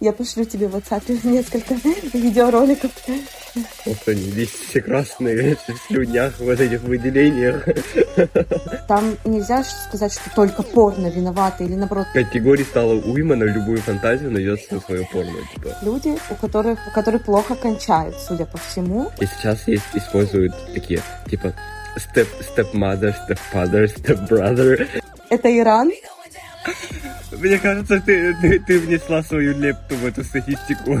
Я пошлю тебе в WhatsApp несколько видеороликов. Вот они весь все красные, в слюнях, вот этих выделениях. Там нельзя сказать, что только порно виноваты или наоборот. Категорий стало уйма, на любую фантазию найдется свое порно. Типа. Люди, у которых, у которых плохо кончают, судя по всему. И сейчас есть, используют такие, типа, step, stepmother, stepfather, stepbrother. Это Иран? Мне кажется, ты, ты, ты внесла свою лепту в эту статистику.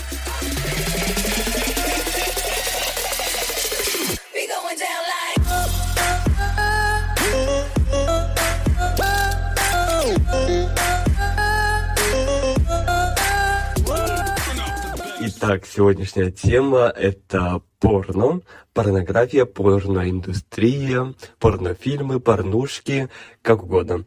Итак, сегодняшняя тема – это порно, порнография, порноиндустрия, порнофильмы, порнушки, как угодно.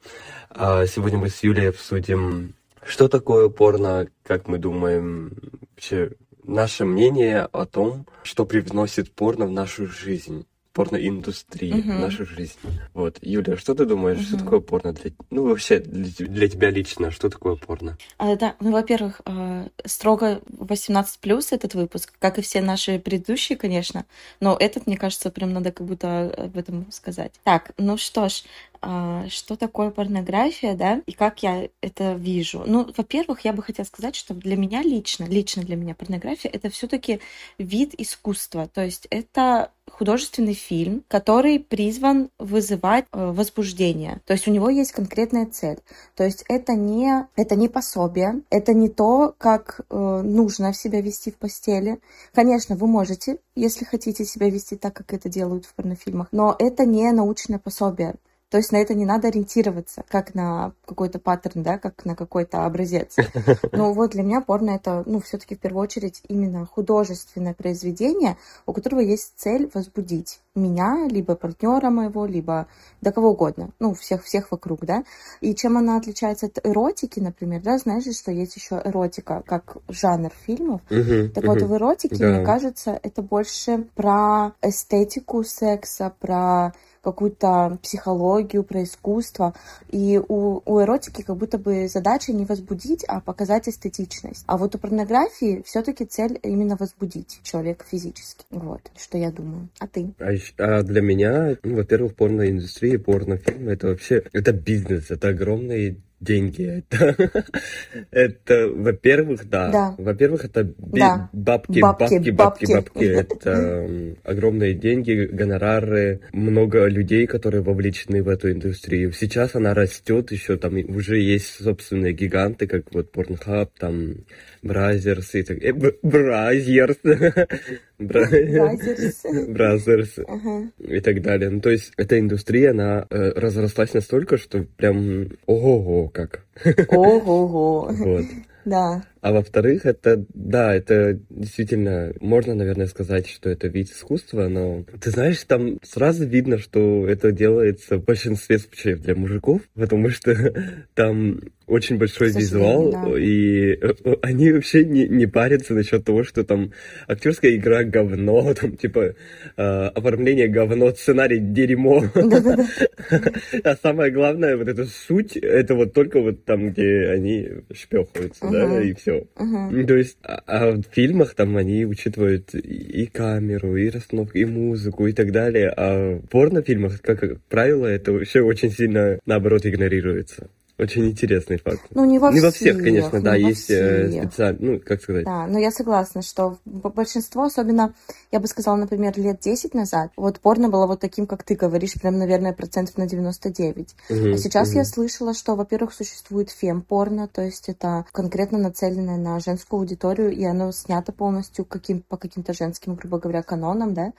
А сегодня мы с Юлей обсудим, что такое порно, как мы думаем, вообще наше мнение о том, что привносит порно в нашу жизнь порноиндустрии uh-huh. в нашу жизнь. Вот, Юля, что ты думаешь, uh-huh. что такое порно для, ну вообще для, для тебя лично, что такое порно? А, да, ну во-первых, э, строго 18 плюс этот выпуск, как и все наши предыдущие, конечно, но этот, мне кажется, прям надо как будто об этом сказать. Так, ну что ж, а, что такое порнография, да, и как я это вижу. Ну, во-первых, я бы хотела сказать, что для меня лично, лично для меня порнография это все-таки вид искусства, то есть это художественный фильм, который призван вызывать э, возбуждение. То есть у него есть конкретная цель. То есть это не, это не пособие, это не то, как э, нужно себя вести в постели. Конечно, вы можете, если хотите себя вести так, как это делают в порнофильмах, но это не научное пособие. То есть на это не надо ориентироваться, как на какой-то паттерн, да, как на какой-то образец. Но вот для меня порно это, ну, все-таки в первую очередь именно художественное произведение, у которого есть цель возбудить меня, либо партнера моего, либо да кого угодно, ну, всех, всех вокруг, да. И чем она отличается от эротики, например, да, знаешь, что есть еще эротика как жанр фильмов. Uh-huh, так uh-huh. вот, в эротике, да. мне кажется, это больше про эстетику секса, про какую-то психологию, про искусство. И у, у эротики как будто бы задача не возбудить, а показать эстетичность. А вот у порнографии все-таки цель именно возбудить человека физически. Вот, что я думаю. А ты? А, а для меня, ну, во-первых, порноиндустрия, порнофильм, это вообще, это бизнес, это огромный деньги. Это, это во-первых, да. да. Во-первых, это да. бабки, бабки, бабки, бабки, бабки. Это огромные деньги, гонорары, много людей, которые вовлечены в эту индустрию. Сейчас она растет, еще там уже есть собственные гиганты, как вот Pornhub, там Brazzers и так... Brazzers. Brazzers. И так далее. Ну, то есть эта индустрия, она э, разрослась настолько, что прям ого-го как. Ого-го. Вот. Да. А во-вторых, это, да, это действительно, можно, наверное, сказать, что это вид искусства, но ты знаешь, там сразу видно, что это делается в большинстве случаев для мужиков, потому что там очень большой визуал, да. и э, они вообще не, не парятся насчет того, что там актерская игра говно, там типа э, оформление говно, сценарий дерьмо. А самое главное, вот эта суть, это вот только вот там, где они шпехаются, да, и все все. Uh-huh. То есть, а, а в фильмах там они учитывают и камеру, и расстановку, и музыку, и так далее. А в порнофильмах, как правило, это вообще очень сильно, наоборот, игнорируется. Очень интересный факт. Ну, не во не всех, во всех конечно, да, есть э, специально, ну, как сказать. Да, но я согласна, что большинство, особенно, я бы сказала, например, лет 10 назад, вот порно было вот таким, как ты говоришь, прям, наверное, процентов на 99. Угу, а сейчас угу. я слышала, что, во-первых, существует фем-порно, то есть это конкретно нацеленное на женскую аудиторию, и оно снято полностью каким, по каким-то женским, грубо говоря, канонам, да,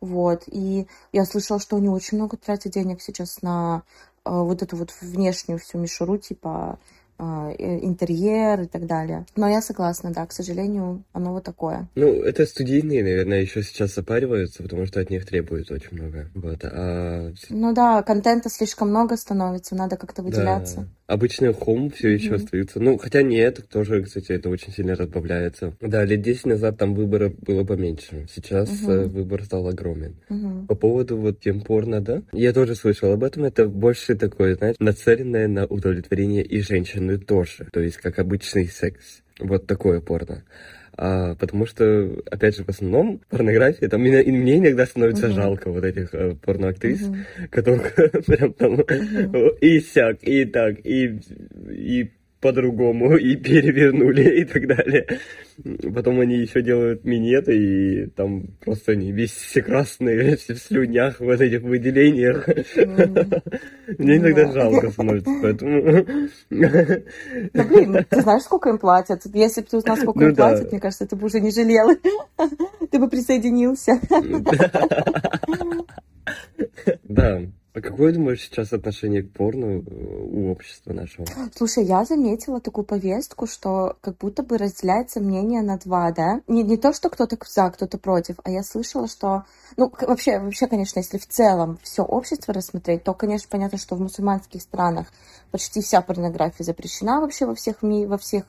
вот, и я слышала, что они очень много тратят денег сейчас на вот эту вот внешнюю всю мишуру, типа а, интерьер и так далее. Но я согласна, да, к сожалению, оно вот такое. Ну, это студийные, наверное, еще сейчас запариваются, потому что от них требуют очень много. Вот, а... Ну да, контента слишком много становится, надо как-то выделяться. Да. Обычный хом все еще mm-hmm. остаются. Ну, хотя нет, тоже, кстати, это очень сильно разбавляется. Да, лет 10 назад там выбора было поменьше. Сейчас mm-hmm. выбор стал огромен. Mm-hmm. По поводу вот тем порно, да, я тоже слышал об этом. Это больше такое, знаешь, нацеленное на удовлетворение и женщины тоже. То есть, как обычный секс. Вот такое порно. А, потому что, опять же, в основном порнография, там меня, и мне иногда становится uh-huh. жалко вот этих э, порноактрис, uh-huh. которых прям там uh-huh. и сяк, и так, и, и по-другому и перевернули и так далее. Потом они еще делают минеты, и там просто они весь все красные, все в слюнях, вот этих выделениях. Мне иногда жалко становится, поэтому... Да блин, ты знаешь, сколько им платят? Если бы ты узнал, сколько им ну платят, мне кажется, ты бы уже не жалел. Ты бы присоединился. Да. А какое, думаешь, сейчас отношение к порно э, у общества нашего? Слушай, я заметила такую повестку, что как будто бы разделяется мнение на два, да? Не, не то, что кто-то за, кто-то против, а я слышала, что... Ну, вообще, вообще, конечно, если в целом все общество рассмотреть, то, конечно, понятно, что в мусульманских странах почти вся порнография запрещена вообще во всех, во всех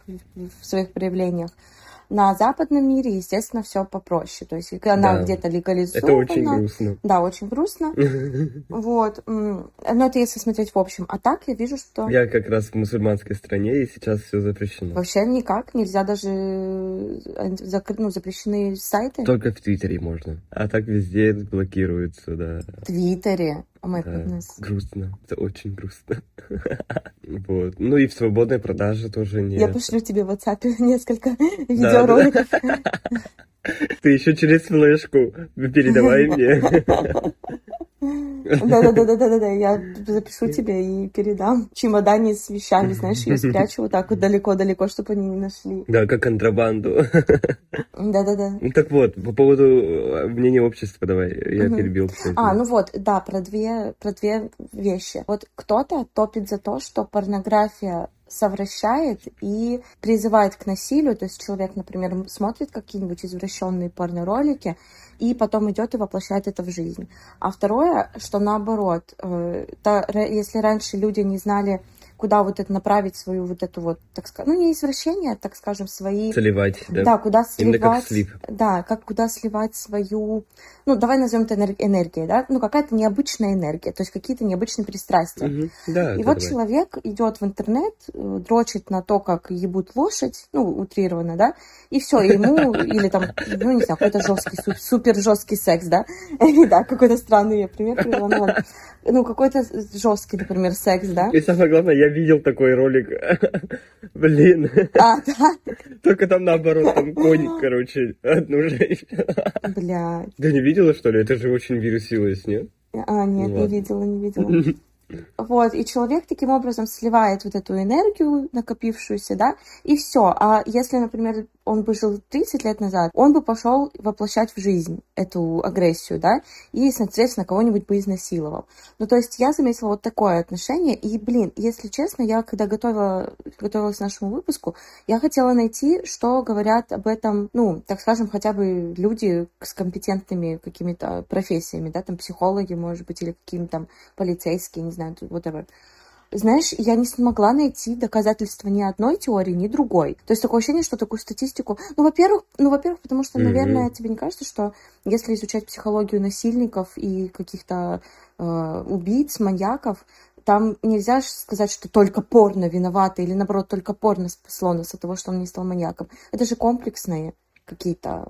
своих проявлениях. На западном мире, естественно, все попроще. То есть она да. где-то легализована. Это очень грустно. Да, очень грустно. Вот. Но это если смотреть в общем. А так я вижу, что... Я как раз в мусульманской стране, и сейчас все запрещено. Вообще никак. Нельзя даже э, ну, запрещены сайты. Только в Твиттере можно. А так везде блокируются, да. В Твиттере? О май Грустно. Это очень грустно. вот. Ну и в свободной продаже тоже нет. Я пошлю тебе в WhatsApp несколько видеороликов. Ты еще через флешку передавай мне. Да-да-да-да-да-да, я запишу тебе и передам. Чемодане с вещами, знаешь, ее спрячу вот так вот далеко-далеко, чтобы они не нашли. Да, как контрабанду. Да-да-да. Ну так вот, по поводу э, мнения общества давай, я перебил. А, ну вот, да, про две, про две вещи. Вот кто-то топит за то, что порнография совращает и призывает к насилию. То есть человек, например, смотрит какие-нибудь извращенные порно-ролики и потом идет и воплощает это в жизнь. А второе, что наоборот, э, если раньше люди не знали куда вот это направить свою вот эту вот, так сказать, ну не извращение, а, так скажем, свои... Сливать, да? Да, куда сливать... Именно как слив. Да, как куда сливать свою, ну давай назовем это энергией, да, ну какая-то необычная энергия, то есть какие-то необычные пристрастия. Угу. Да, и вот давай. человек идет в интернет, э, дрочит на то, как ебут лошадь, ну утрированно, да, и все, ему, или там, ну не знаю, какой-то жесткий, супер жесткий секс, да, да, какой-то странный я пример привела, ну, какой-то жесткий, например, секс, да. И самое главное, я видел такой ролик. Блин. А, да? Только там наоборот, там конь, короче, одну женщину. Блядь. Ты не видела, что ли? Это же очень вирусилось, нет? А, нет, ну, не видела, не видела. Вот, и человек таким образом сливает вот эту энергию накопившуюся, да, и все. А если, например, он бы жил 30 лет назад, он бы пошел воплощать в жизнь эту агрессию, да, и, соответственно, кого-нибудь бы изнасиловал. Ну, то есть я заметила вот такое отношение, и, блин, если честно, я когда готовила, готовилась к нашему выпуску, я хотела найти, что говорят об этом, ну, так скажем, хотя бы люди с компетентными какими-то профессиями, да, там психологи, может быть, или какие-то там полицейские, не знаю, whatever знаешь, я не смогла найти доказательства ни одной теории, ни другой. То есть такое ощущение, что такую статистику... Ну, во-первых, ну, во-первых, потому что, наверное, mm-hmm. тебе не кажется, что если изучать психологию насильников и каких-то э, убийц, маньяков, там нельзя сказать, что только порно виновато или, наоборот, только порно спасло нас от того, что он не стал маньяком. Это же комплексные какие-то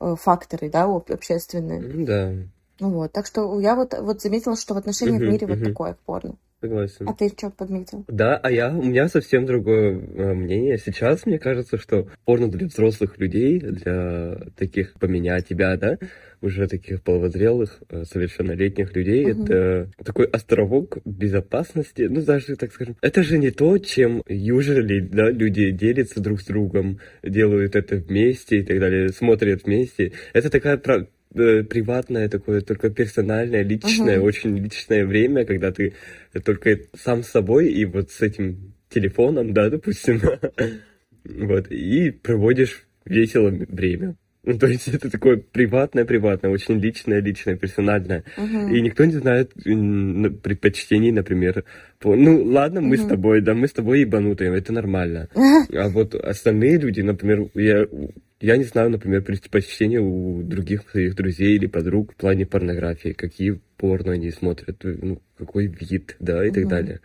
э, факторы, да, общественные. Да. Ну вот, так что я вот, вот заметила, что в отношениях uh-huh, в мире uh-huh. вот такое порно. Согласен. А ты что подметил? Да, а я, у меня совсем другое э, мнение. Сейчас мне кажется, что порно для взрослых людей, для таких поменять тебя, да, уже таких половозрелых, э, совершеннолетних людей, угу. это такой островок безопасности, ну даже, так скажем, это же не то, чем usually, да, люди делятся друг с другом, делают это вместе и так далее, смотрят вместе. Это такая приватное такое, только персональное, личное, uh-huh. очень личное время, когда ты только сам с собой и вот с этим телефоном, да, допустим, вот, и проводишь весело время. Ну, то есть это такое приватное-приватное, очень личное-личное, персональное. Uh-huh. И никто не знает предпочтений, например. По... Ну, ладно, мы uh-huh. с тобой, да, мы с тобой ебанутые, это нормально. Uh-huh. А вот остальные люди, например, я, я не знаю, например, предпочтения у других своих друзей или подруг в плане порнографии, какие порно они смотрят, ну, какой вид, да, и uh-huh. так далее.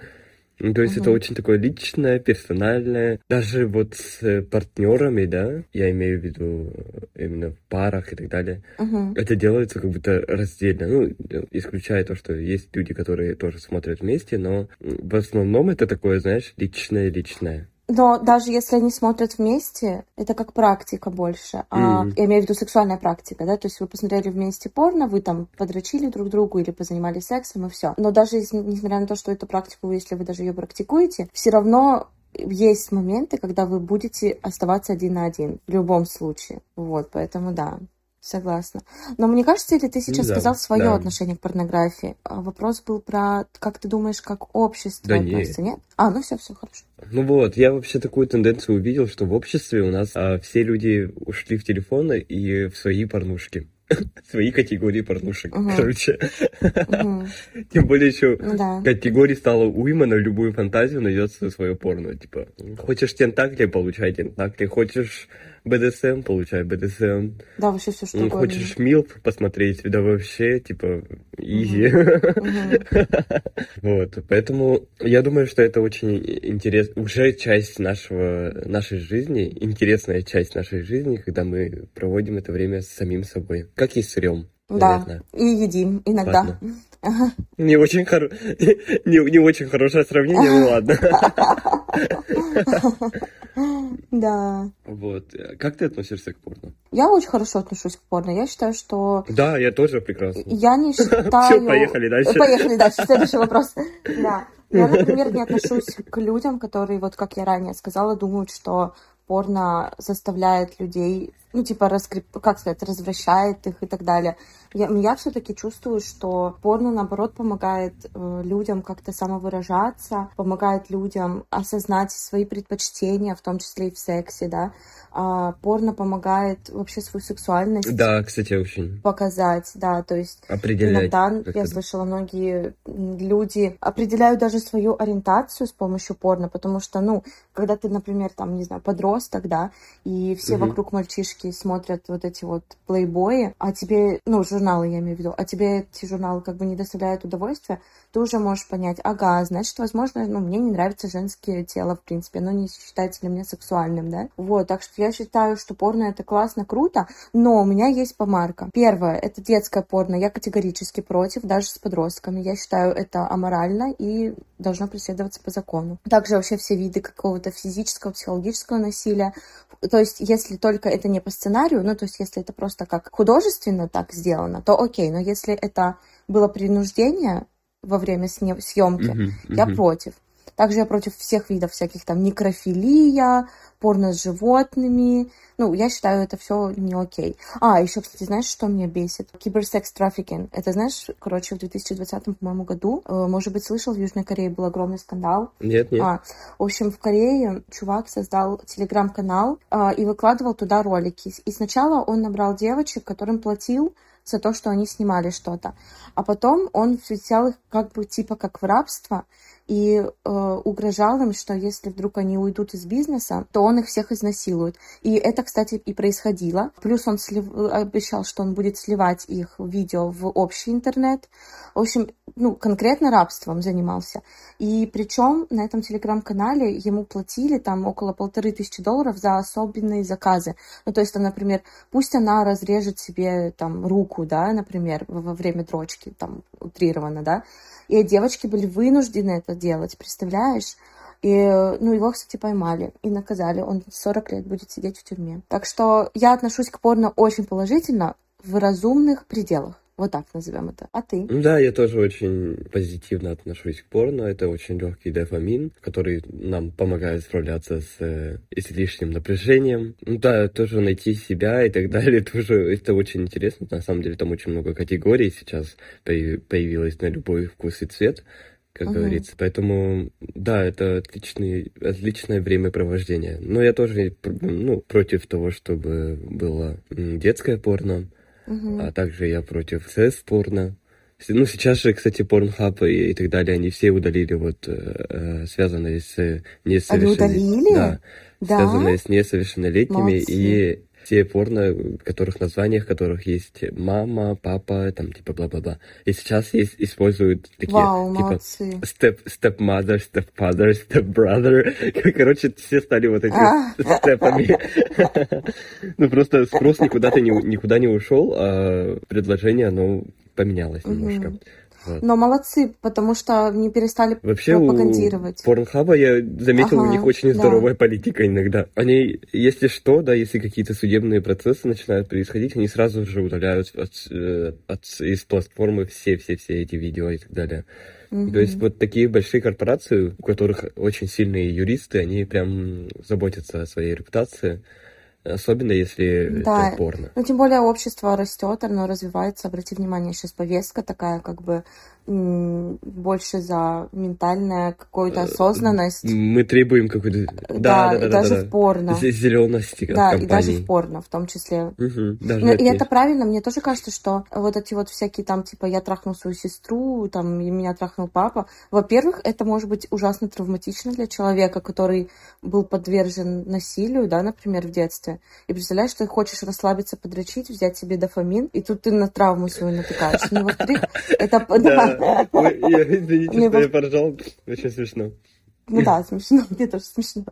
Ну, то есть угу. это очень такое личное, персональное. Даже вот с э, партнерами, да, я имею в виду э, именно в парах и так далее, угу. это делается как будто раздельно. Ну, исключая то, что есть люди, которые тоже смотрят вместе, но в основном это такое, знаешь, личное-личное. Но даже если они смотрят вместе, это как практика больше. А, mm. Я имею в виду сексуальная практика, да, то есть вы посмотрели вместе порно, вы там подрочили друг другу или позанимались сексом и все. Но даже если, несмотря на то, что эту практику, если вы даже ее практикуете, все равно есть моменты, когда вы будете оставаться один на один в любом случае. Вот, поэтому да. Согласна. Но мне кажется, или ты сейчас да, сказал свое да. отношение к порнографии? А вопрос был про, как ты думаешь, как общество да относится, нет. нет? А, ну все, все хорошо. Ну вот, я вообще такую тенденцию увидел, что в обществе у нас а, все люди ушли в телефоны и в свои порнушки. свои категории порнушек, угу. короче. Угу. Тем более еще ну да. категорий стало уйма, на любую фантазию найдется свое порно. Типа, хочешь тентакли, получай тентакли, хочешь БДСМ, получай БДСМ. Да, вообще все что угодно. Хочешь милф посмотреть, да вообще, типа, изи. Вот, поэтому я думаю, что это очень интересно, уже часть нашего, нашей жизни, интересная часть нашей жизни, когда мы проводим это время с самим собой. Как и сырем. Да, и едим иногда. Ага. Не очень хоро... не, не очень хорошее сравнение, ну ладно. Да. Вот. Как ты относишься к порно? Я очень хорошо отношусь к порно. Я считаю, что... Да, я тоже прекрасно. Я не считаю... Все, поехали дальше. Поехали дальше. Следующий вопрос. Да. Я, например, не отношусь к людям, которые, вот как я ранее сказала, думают, что порно заставляет людей, ну, типа, раскреп... как сказать, развращает их и так далее. Я, я все-таки чувствую, что порно, наоборот, помогает э, людям как-то самовыражаться, помогает людям осознать свои предпочтения, в том числе и в сексе, да. А порно помогает вообще свою сексуальность. Да, кстати, очень. Показать, да, то есть Определять, иногда я это... слышала, многие люди определяют даже свою ориентацию с помощью порно, потому что, ну, когда ты, например, там, не знаю, подросток, да, и все угу. вокруг мальчишки смотрят вот эти вот плейбои, а тебе, ну, журналы я имею в виду, а тебе эти журналы как бы не доставляют удовольствия, ты уже можешь понять, ага, значит, возможно, ну, мне не нравится женское тело, в принципе, оно не считается для меня сексуальным, да. Вот, так что я считаю, что порно это классно, круто, но у меня есть помарка. Первое, это детское порно, я категорически против, даже с подростками. Я считаю это аморально и должно преследоваться по закону. Также вообще все виды какого-то физического, психологического насилия. То есть, если только это не по сценарию, ну, то есть, если это просто как художественно так сделано, то окей, но если это было принуждение во время съемки, uh-huh, uh-huh. я против. Также я против всех видов всяких там некрофилия, порно с животными. Ну, я считаю, это все не окей. А, еще, кстати, знаешь, что меня бесит? Киберсекс трафикинг. Это, знаешь, короче, в 2020, по-моему, году, э, может быть, слышал, в Южной Корее был огромный скандал. Нет, нет. А, в общем, в Корее чувак создал телеграм-канал а, и выкладывал туда ролики. И сначала он набрал девочек, которым платил за то, что они снимали что-то. А потом он взял их как бы типа как в рабство, и э, угрожал им, что если вдруг они уйдут из бизнеса, то он их всех изнасилует. И это, кстати, и происходило. Плюс он слив... обещал, что он будет сливать их видео в общий интернет. В общем, ну, конкретно рабством занимался. И причем на этом телеграм-канале ему платили там около полторы тысячи долларов за особенные заказы. Ну, то есть, например, пусть она разрежет себе там руку, да, например, во время дрочки, там, утрированно, да, и девочки были вынуждены это делать, представляешь? И, ну, его, кстати, поймали и наказали. Он 40 лет будет сидеть в тюрьме. Так что я отношусь к порно очень положительно в разумных пределах. Вот так назовем это. А ты? Да, я тоже очень позитивно отношусь к порно. Это очень легкий дофамин, который нам помогает справляться с э, излишним напряжением. Ну да, тоже найти себя и так далее. Тоже это очень интересно. На самом деле там очень много категорий сейчас появилось на любой вкус и цвет как угу. говорится. Поэтому, да, это отличный, отличное времяпровождение. Но я тоже ну, против того, чтобы было детское порно, угу. а также я против секс-порно. Ну, сейчас же, кстати, Pornhub и, и так далее, они все удалили вот э, э связанные с несовершеннолетними. Удалили? Да, да? связанные с несовершеннолетними. Молодцы. И те порно, которых названиях которых есть мама, папа, там типа бла-бла-бла. И сейчас есть, используют такие Вау, типа молодцы. step, stepmother, stepfather, stepbrother. Короче, все стали вот этими а. степами. Ну просто спрос никуда то никуда не ушел, а предложение, оно поменялось немножко. Вот. Но молодцы, потому что не перестали Вообще пропагандировать. у Порнхаба я заметил, ага, у них очень да. здоровая политика иногда. Они, если что, да, если какие-то судебные процессы начинают происходить, они сразу же удаляют от, э, от, из платформы все-все-все эти видео и так далее. Угу. То есть вот такие большие корпорации, у которых очень сильные юристы, они прям заботятся о своей репутации. Особенно если да. это порно. Ну, тем более общество растет, оно развивается. Обрати внимание, сейчас повестка такая, как бы больше за ментальную какую-то э, осознанность. Мы требуем какой-то... Да, да, да, и да, даже да, в порно. Зелености Да, и даже в порно в том числе. Угу, даже ну, и это правильно, мне тоже кажется, что вот эти вот всякие там, типа, я трахнул свою сестру, там, и меня трахнул папа. Во-первых, это может быть ужасно травматично для человека, который был подвержен насилию, да, например, в детстве. И представляешь, ты хочешь расслабиться, подрочить, взять себе дофамин, и тут ты на травму свою натыкаешься. Ну, во-вторых, это... Извините, что я поржал. Очень смешно. Ну да, смешно. Мне тоже смешно.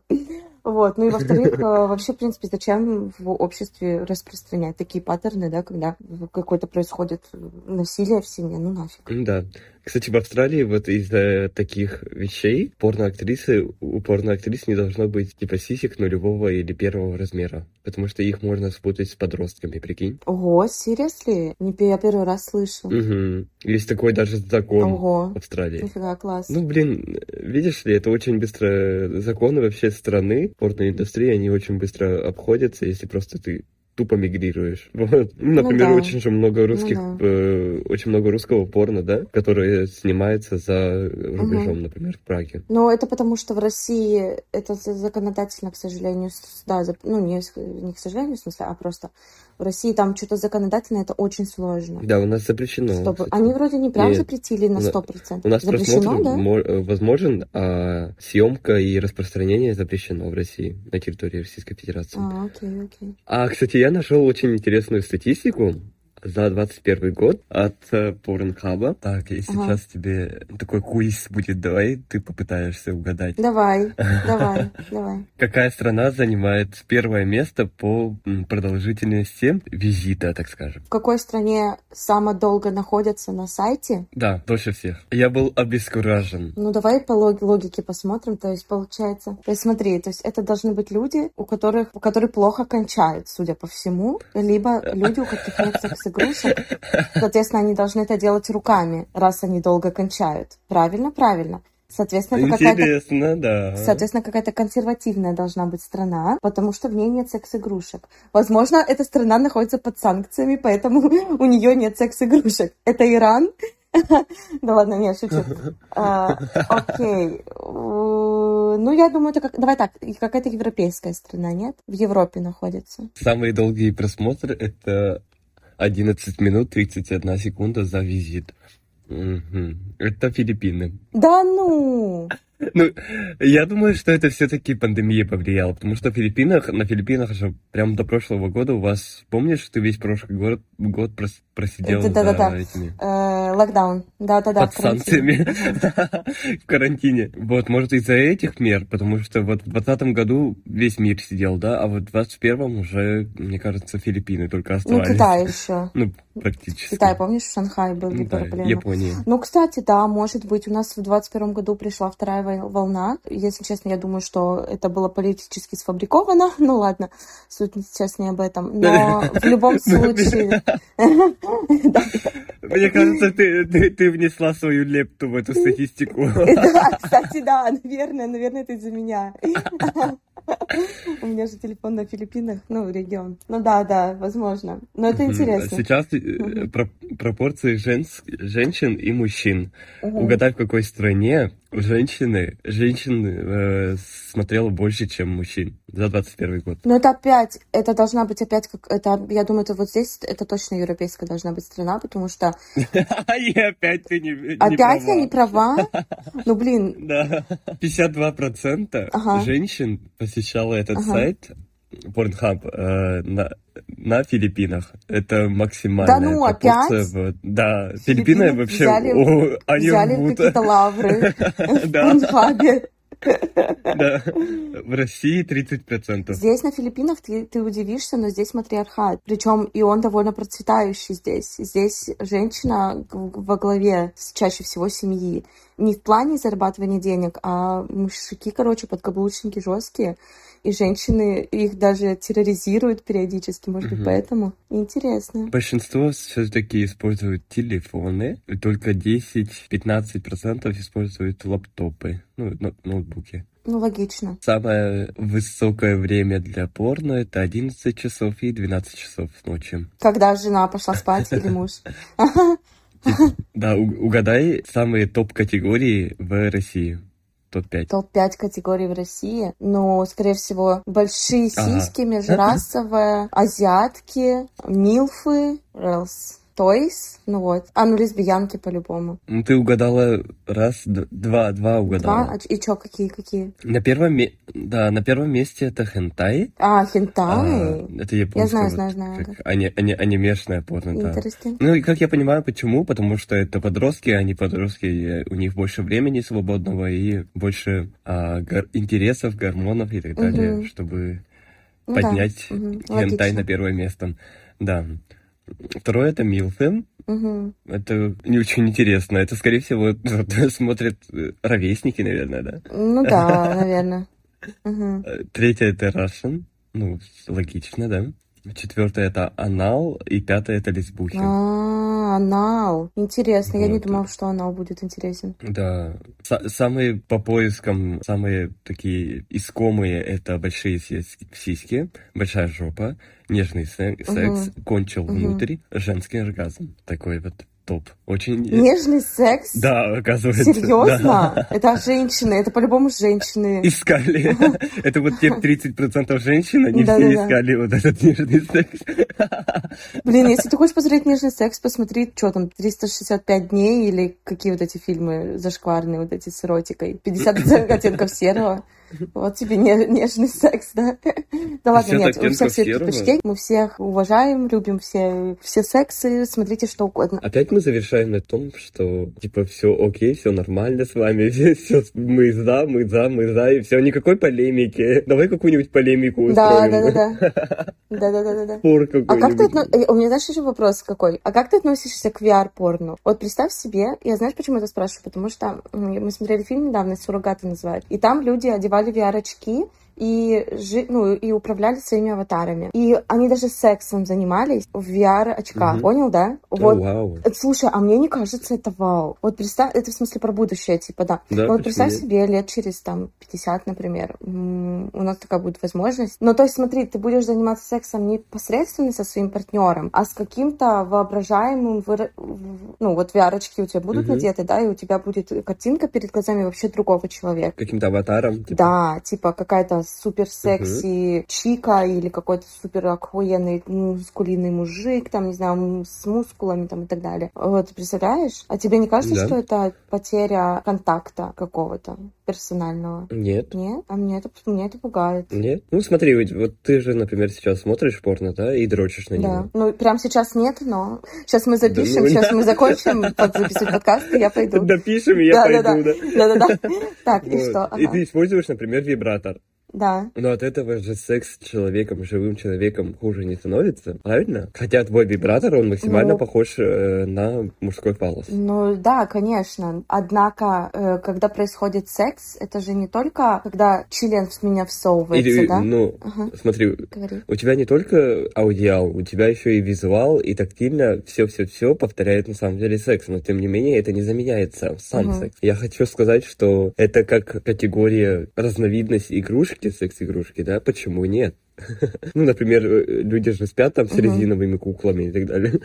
Вот. Ну и во-вторых, э, вообще, в принципе, зачем в обществе распространять такие паттерны, да, когда какое-то происходит насилие в семье, ну нафиг. Да. Кстати, в Австралии вот из-за таких вещей порноактрисы, у порноактрис не должно быть типа сисек нулевого или первого размера, потому что их можно спутать с подростками, прикинь. Ого, серьезно? Не, я первый раз слышу. Угу. Есть такой даже закон Ого. в Австралии. Нифига, класс. Ну, блин, видишь ли, это очень быстро законы вообще страны, порноиндустрии, они очень быстро обходятся, если просто ты тупо мигрируешь. Вот. Ну, например, ну, да. очень же много ну русских, ну, да. э, очень много русского порно, да, которое снимается за рубежом, угу. например, в Праге. Но это потому, что в России это законодательно, к сожалению, да, ну не, не к сожалению, в смысле, а просто в России там что-то законодательно, это очень сложно. Да, у нас запрещено. Чтобы... Они вроде не прям Нет. запретили на сто процентов. У нас запрещено, да? Э, возможен, а съемка и распространение запрещено в России, на территории Российской Федерации. А, окей, окей. А, кстати, я нашел очень интересную статистику за 21 год от э, Порнхаба. Так, и сейчас ага. тебе такой квиз будет. Давай ты попытаешься угадать. Давай, давай, давай. Какая страна занимает первое место по продолжительности визита, так скажем? В какой стране самое долго находятся на сайте? Да, дольше всех. Я был обескуражен. Ну, давай по логике посмотрим. То есть, получается... То есть, смотри, то есть это должны быть люди, у которых, у которых плохо кончают, судя по всему, либо люди, у которых нет секса игрушек. Соответственно, они должны это делать руками, раз они долго кончают. Правильно? Правильно. Соответственно, это какая-то, да. Соответственно, какая-то консервативная должна быть страна, потому что в ней нет секс-игрушек. Возможно, эта страна находится под санкциями, поэтому у нее нет секс-игрушек. Это Иран. Да ладно, нет, шучу. А, окей. Ну, я думаю, это как... Давай так, какая-то европейская страна, нет? В Европе находится. Самые долгие просмотры — это 11 минут 31 секунда за визит. Угу. Это Филиппины. Да ну! Ну, я думаю, что это все-таки пандемия повлияла, потому что в Филиппинах, на Филиппинах же прям до прошлого года у вас, помнишь, что ты весь прошлый год, год прос, просидел да, да, да, этими... Локдаун, да-да-да. Под санкциями в карантине. Вот, может, из-за этих мер, потому что вот в 2020 году весь мир сидел, да, а вот в 2021 уже, мне кажется, Филиппины только ну, оставались. Ну, Китай еще. Ну, практически. Китай, помнишь, в Шанхае были ну? Да, Япония. Ну, кстати, да, может быть, у нас в 2021 году пришла вторая волна. Если честно, я думаю, что это было политически сфабриковано. Ну ладно, суть сейчас не об этом. Но в любом случае... Мне кажется, ты, ты, ты внесла свою лепту в эту статистику. Да, кстати, да, наверное, наверное, это из-за меня. У меня же телефон на Филиппинах, ну, регион. Ну да, да, возможно. Но это интересно. Сейчас э, про пропорции женс женщин и мужчин. Угадай, в какой стране женщины, женщин э, смотрело больше, чем мужчин за 21 год. Ну это опять, это должна быть опять, как это, я думаю, это вот здесь, это точно европейская должна быть страна, потому что... И опять ты не Опять я не права? Ну, блин. Да. 52% женщин посещало этот сайт, Pornhub э, на, на Филиппинах. Это максимальная да ну. Опять? В, да, Филиппины, вообще, взяли, о, они взяли какие-то лавры в Порнхабе. Да, в России 30%. Здесь на Филиппинах ты, ты удивишься, но здесь матриархат. Причем и он довольно процветающий здесь. Здесь женщина во главе чаще всего семьи. Не в плане зарабатывания денег, а мужики, короче, подкаблучники жесткие и женщины их даже терроризируют периодически, может быть, поэтому интересно. Большинство все-таки используют телефоны, и только 10-15% используют лаптопы, ну, ноутбуки. Ну, логично. Самое высокое время для порно — это 11 часов и 12 часов ночи. Когда жена пошла спать или муж? Да, угадай самые топ-категории в России топ-5? Топ-5 категорий в России. Но, скорее всего, большие сиськи, ага. межрасовые, азиатки, милфы, релс Toys, ну вот. А, ну лесбиянки по-любому. Ну ты угадала раз, два, два угадала. Два? А, и чё, какие, какие? На первом, да, на первом месте это хентай. А, хентай? А, это японское. Я знаю, знаю, знаю. Как ани, ани, анимешное порно, да. Интересно. Ну и как я понимаю, почему? Потому что это подростки, они подростки, у них больше времени свободного и больше а, гор... интересов, гормонов и так далее, угу. чтобы ну, поднять да. угу. хентай на первое место. Да. Второе это Милфы. Угу. Это не очень интересно. Это, скорее всего, смотрят э, ровесники, наверное, да? Ну да, наверное. Третье это Russian. Ну, логично, да? Четвертое это анал, и пятое это лесбухи. А, анал. Интересно, я не думал, что анал будет интересен. Да. самые по поискам, самые такие искомые это большие сиськи, большая жопа, нежный секс, кончил внутрь, женский оргазм. Такой вот топ. Очень... Нежный секс? Да, оказывается. Серьезно? Да. Это женщины, это по-любому женщины. Искали. Это вот те 30% женщин, они все искали вот этот нежный секс. Блин, если ты хочешь посмотреть нежный секс, посмотри, что там, 365 дней или какие вот эти фильмы зашкварные, вот эти с эротикой. 50 оттенков серого. Вот тебе нежный секс, да? Да ладно, нет, у всех все предпочтения, мы всех уважаем, любим все, все сексы, смотрите что угодно. Опять мы завершаем на том, что типа все окей, все нормально с вами, все, мы за, мы за, мы за, и все, никакой полемики. Давай какую-нибудь полемику устроим. Да, да, да, да. Да, да, да, да. Спор А как ты отно... У меня, знаешь, еще вопрос какой? А как ты относишься к VR-порну? Вот представь себе, я знаешь, почему это спрашиваю? Потому что мы смотрели фильм недавно, «Суррогаты» называют, и там люди одевали VR-очки, и, жи, ну, и управляли своими аватарами. И они даже сексом занимались в VR-очках. Угу. Понял, да? Вот. вау. Слушай, а мне не кажется это вау. Вот представь, это в смысле про будущее, типа, да. да вот представь нет? себе лет через там 50, например, у нас такая будет возможность. Но то есть смотри, ты будешь заниматься сексом не посредственно со своим партнером, а с каким-то воображаемым, выра... ну вот VR-очки у тебя будут угу. надеты, да, и у тебя будет картинка перед глазами вообще другого человека. Каким-то аватаром? Типа? Да, типа какая-то супер секси uh-huh. чика или какой-то супер охуенный мускулинный мужик, там, не знаю, с мускулами там и так далее. Вот, представляешь? А тебе не кажется, да. что это потеря контакта какого-то персонального? Нет. Нет? А мне это, меня это пугает. Нет? Ну, смотри, вот, вот ты же, например, сейчас смотришь порно, да, и дрочишь на него. Да. Ну, прям сейчас нет, но сейчас мы запишем, да, ну, сейчас да. мы закончим записывать подкаст, и я пойду. Допишем, и я пойду, да. Да-да-да. Так, и что? И ты используешь, например, вибратор. Да. Но от этого же секс с человеком, живым человеком хуже не становится, правильно? Хотя твой вибратор, он максимально ну, похож э, на мужской фалос. Ну да, конечно. Однако, э, когда происходит секс, это же не только когда член в меня всовывается, Или, да? Ну, ага. смотри, Говори. у тебя не только аудиал, у тебя еще и визуал, и тактильно все-все-все повторяет на самом деле секс, но тем не менее это не заменяется сам угу. секс. Я хочу сказать, что это как категория разновидность игрушки, игрушки, секс-игрушки, да, почему нет? Ну, например, э, люди же спят там с резиновыми куклами и так далее.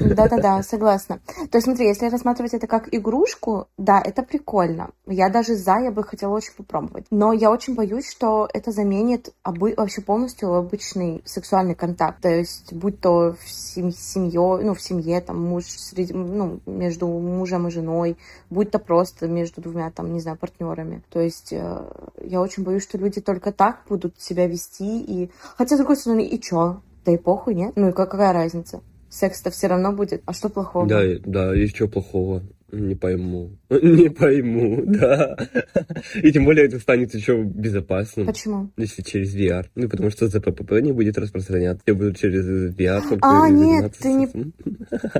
Да-да-да, согласна. То есть, смотри, если рассматривать это как игрушку, да, это прикольно. Я даже за, я бы хотела очень попробовать. Но я очень боюсь, что это заменит обы- вообще полностью обычный сексуальный контакт. То есть, будь то в сем- семье, ну, в семье, там, муж, среди, ну, между мужем и женой, будь то просто между двумя, там, не знаю, партнерами. То есть, э, я очень боюсь, что люди только так будут себя вести и Хотя, с другой стороны, и чё? Да и похуй, нет? Ну и какая разница? Секс-то все равно будет. А что плохого? Да, да, и что плохого? Не пойму. Не пойму, да. И тем более это станет еще безопасным. Почему? Если через VR. Ну, потому что ЗППП не будет распространяться. Все будут через VR А, нет, ты не...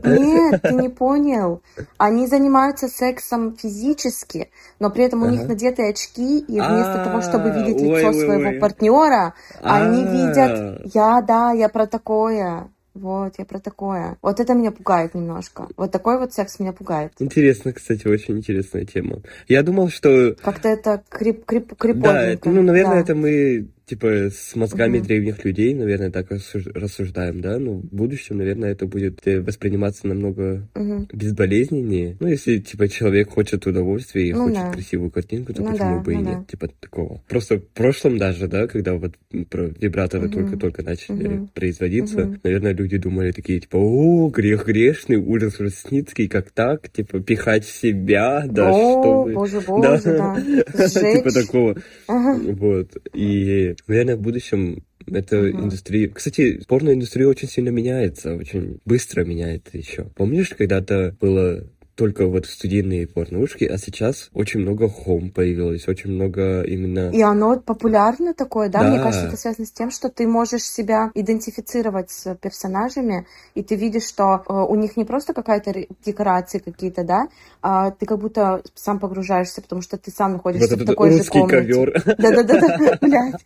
Нет, ты не понял. Они занимаются сексом физически, но при этом у них надеты очки, и вместо того, чтобы видеть лицо своего партнера, они видят... Я, да, я про такое. Вот, я про такое. Вот это меня пугает немножко. Вот такой вот секс меня пугает. Интересно, кстати, очень интересная тема. Я думал, что... Как-то это крип, крип, Да, это, ну, наверное, да. это мы типа с мозгами угу. древних людей, наверное, так рассуждаем, да, но в будущем, наверное, это будет э, восприниматься намного угу. безболезненнее. Ну, если, типа, человек хочет удовольствия и ну, хочет да. красивую картинку, то ну, почему да, бы ну, и да. нет, типа, такого. Просто в прошлом даже, да, когда вот про вибраторы только-только угу. начали угу. производиться, угу. наверное, люди думали такие, типа, о, грех грешный, ужас Русницкий, как так, типа, пихать себя, да, о, что вы... боже, боже, да, да. типа такого. Вот, и наверное, в будущем эта uh-huh. индустрия... Кстати, порноиндустрия очень сильно меняется, очень быстро меняется еще. Помнишь, когда-то было только вот студийные порнушки, а сейчас очень много хом появилось, очень много именно... И оно популярно такое, да? да? Мне кажется, это связано с тем, что ты можешь себя идентифицировать с персонажами, и ты видишь, что э, у них не просто какая-то декорации какие-то, да, а ты как будто сам погружаешься, потому что ты сам находишься вот в такой же комнате. ковер. Да-да-да, блядь.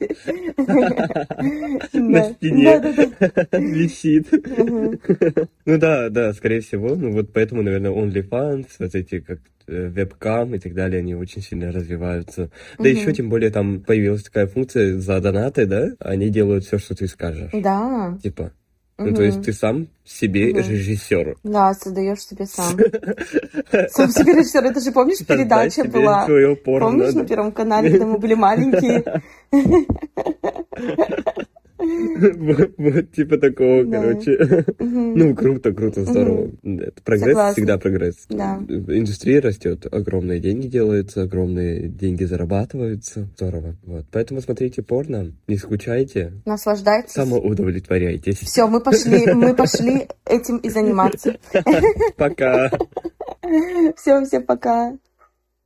На стене висит. Ну да, да, скорее всего. Ну вот поэтому, наверное, OnlyFans OnlyFans, вот эти как э, вебкам и так далее, они очень сильно развиваются. Mm-hmm. Да еще тем более там появилась такая функция за донаты, да? Они делают все, что ты скажешь. Да. Типа. Ну, то есть ты сам себе угу. режиссер. Да, создаешь себе сам. Сам себе режиссер. Это же, помнишь, передача была? Помнишь, на Первом канале, когда мы были маленькие? Вот, типа такого, короче. Ну, круто, круто, здорово. Прогресс всегда прогресс. Индустрия растет, огромные деньги делаются, огромные деньги зарабатываются. Здорово. Вот. Поэтому смотрите порно, не скучайте. Наслаждайтесь. Самоудовлетворяйтесь. Все, мы пошли, мы пошли этим и заниматься. Пока. Все, всем пока.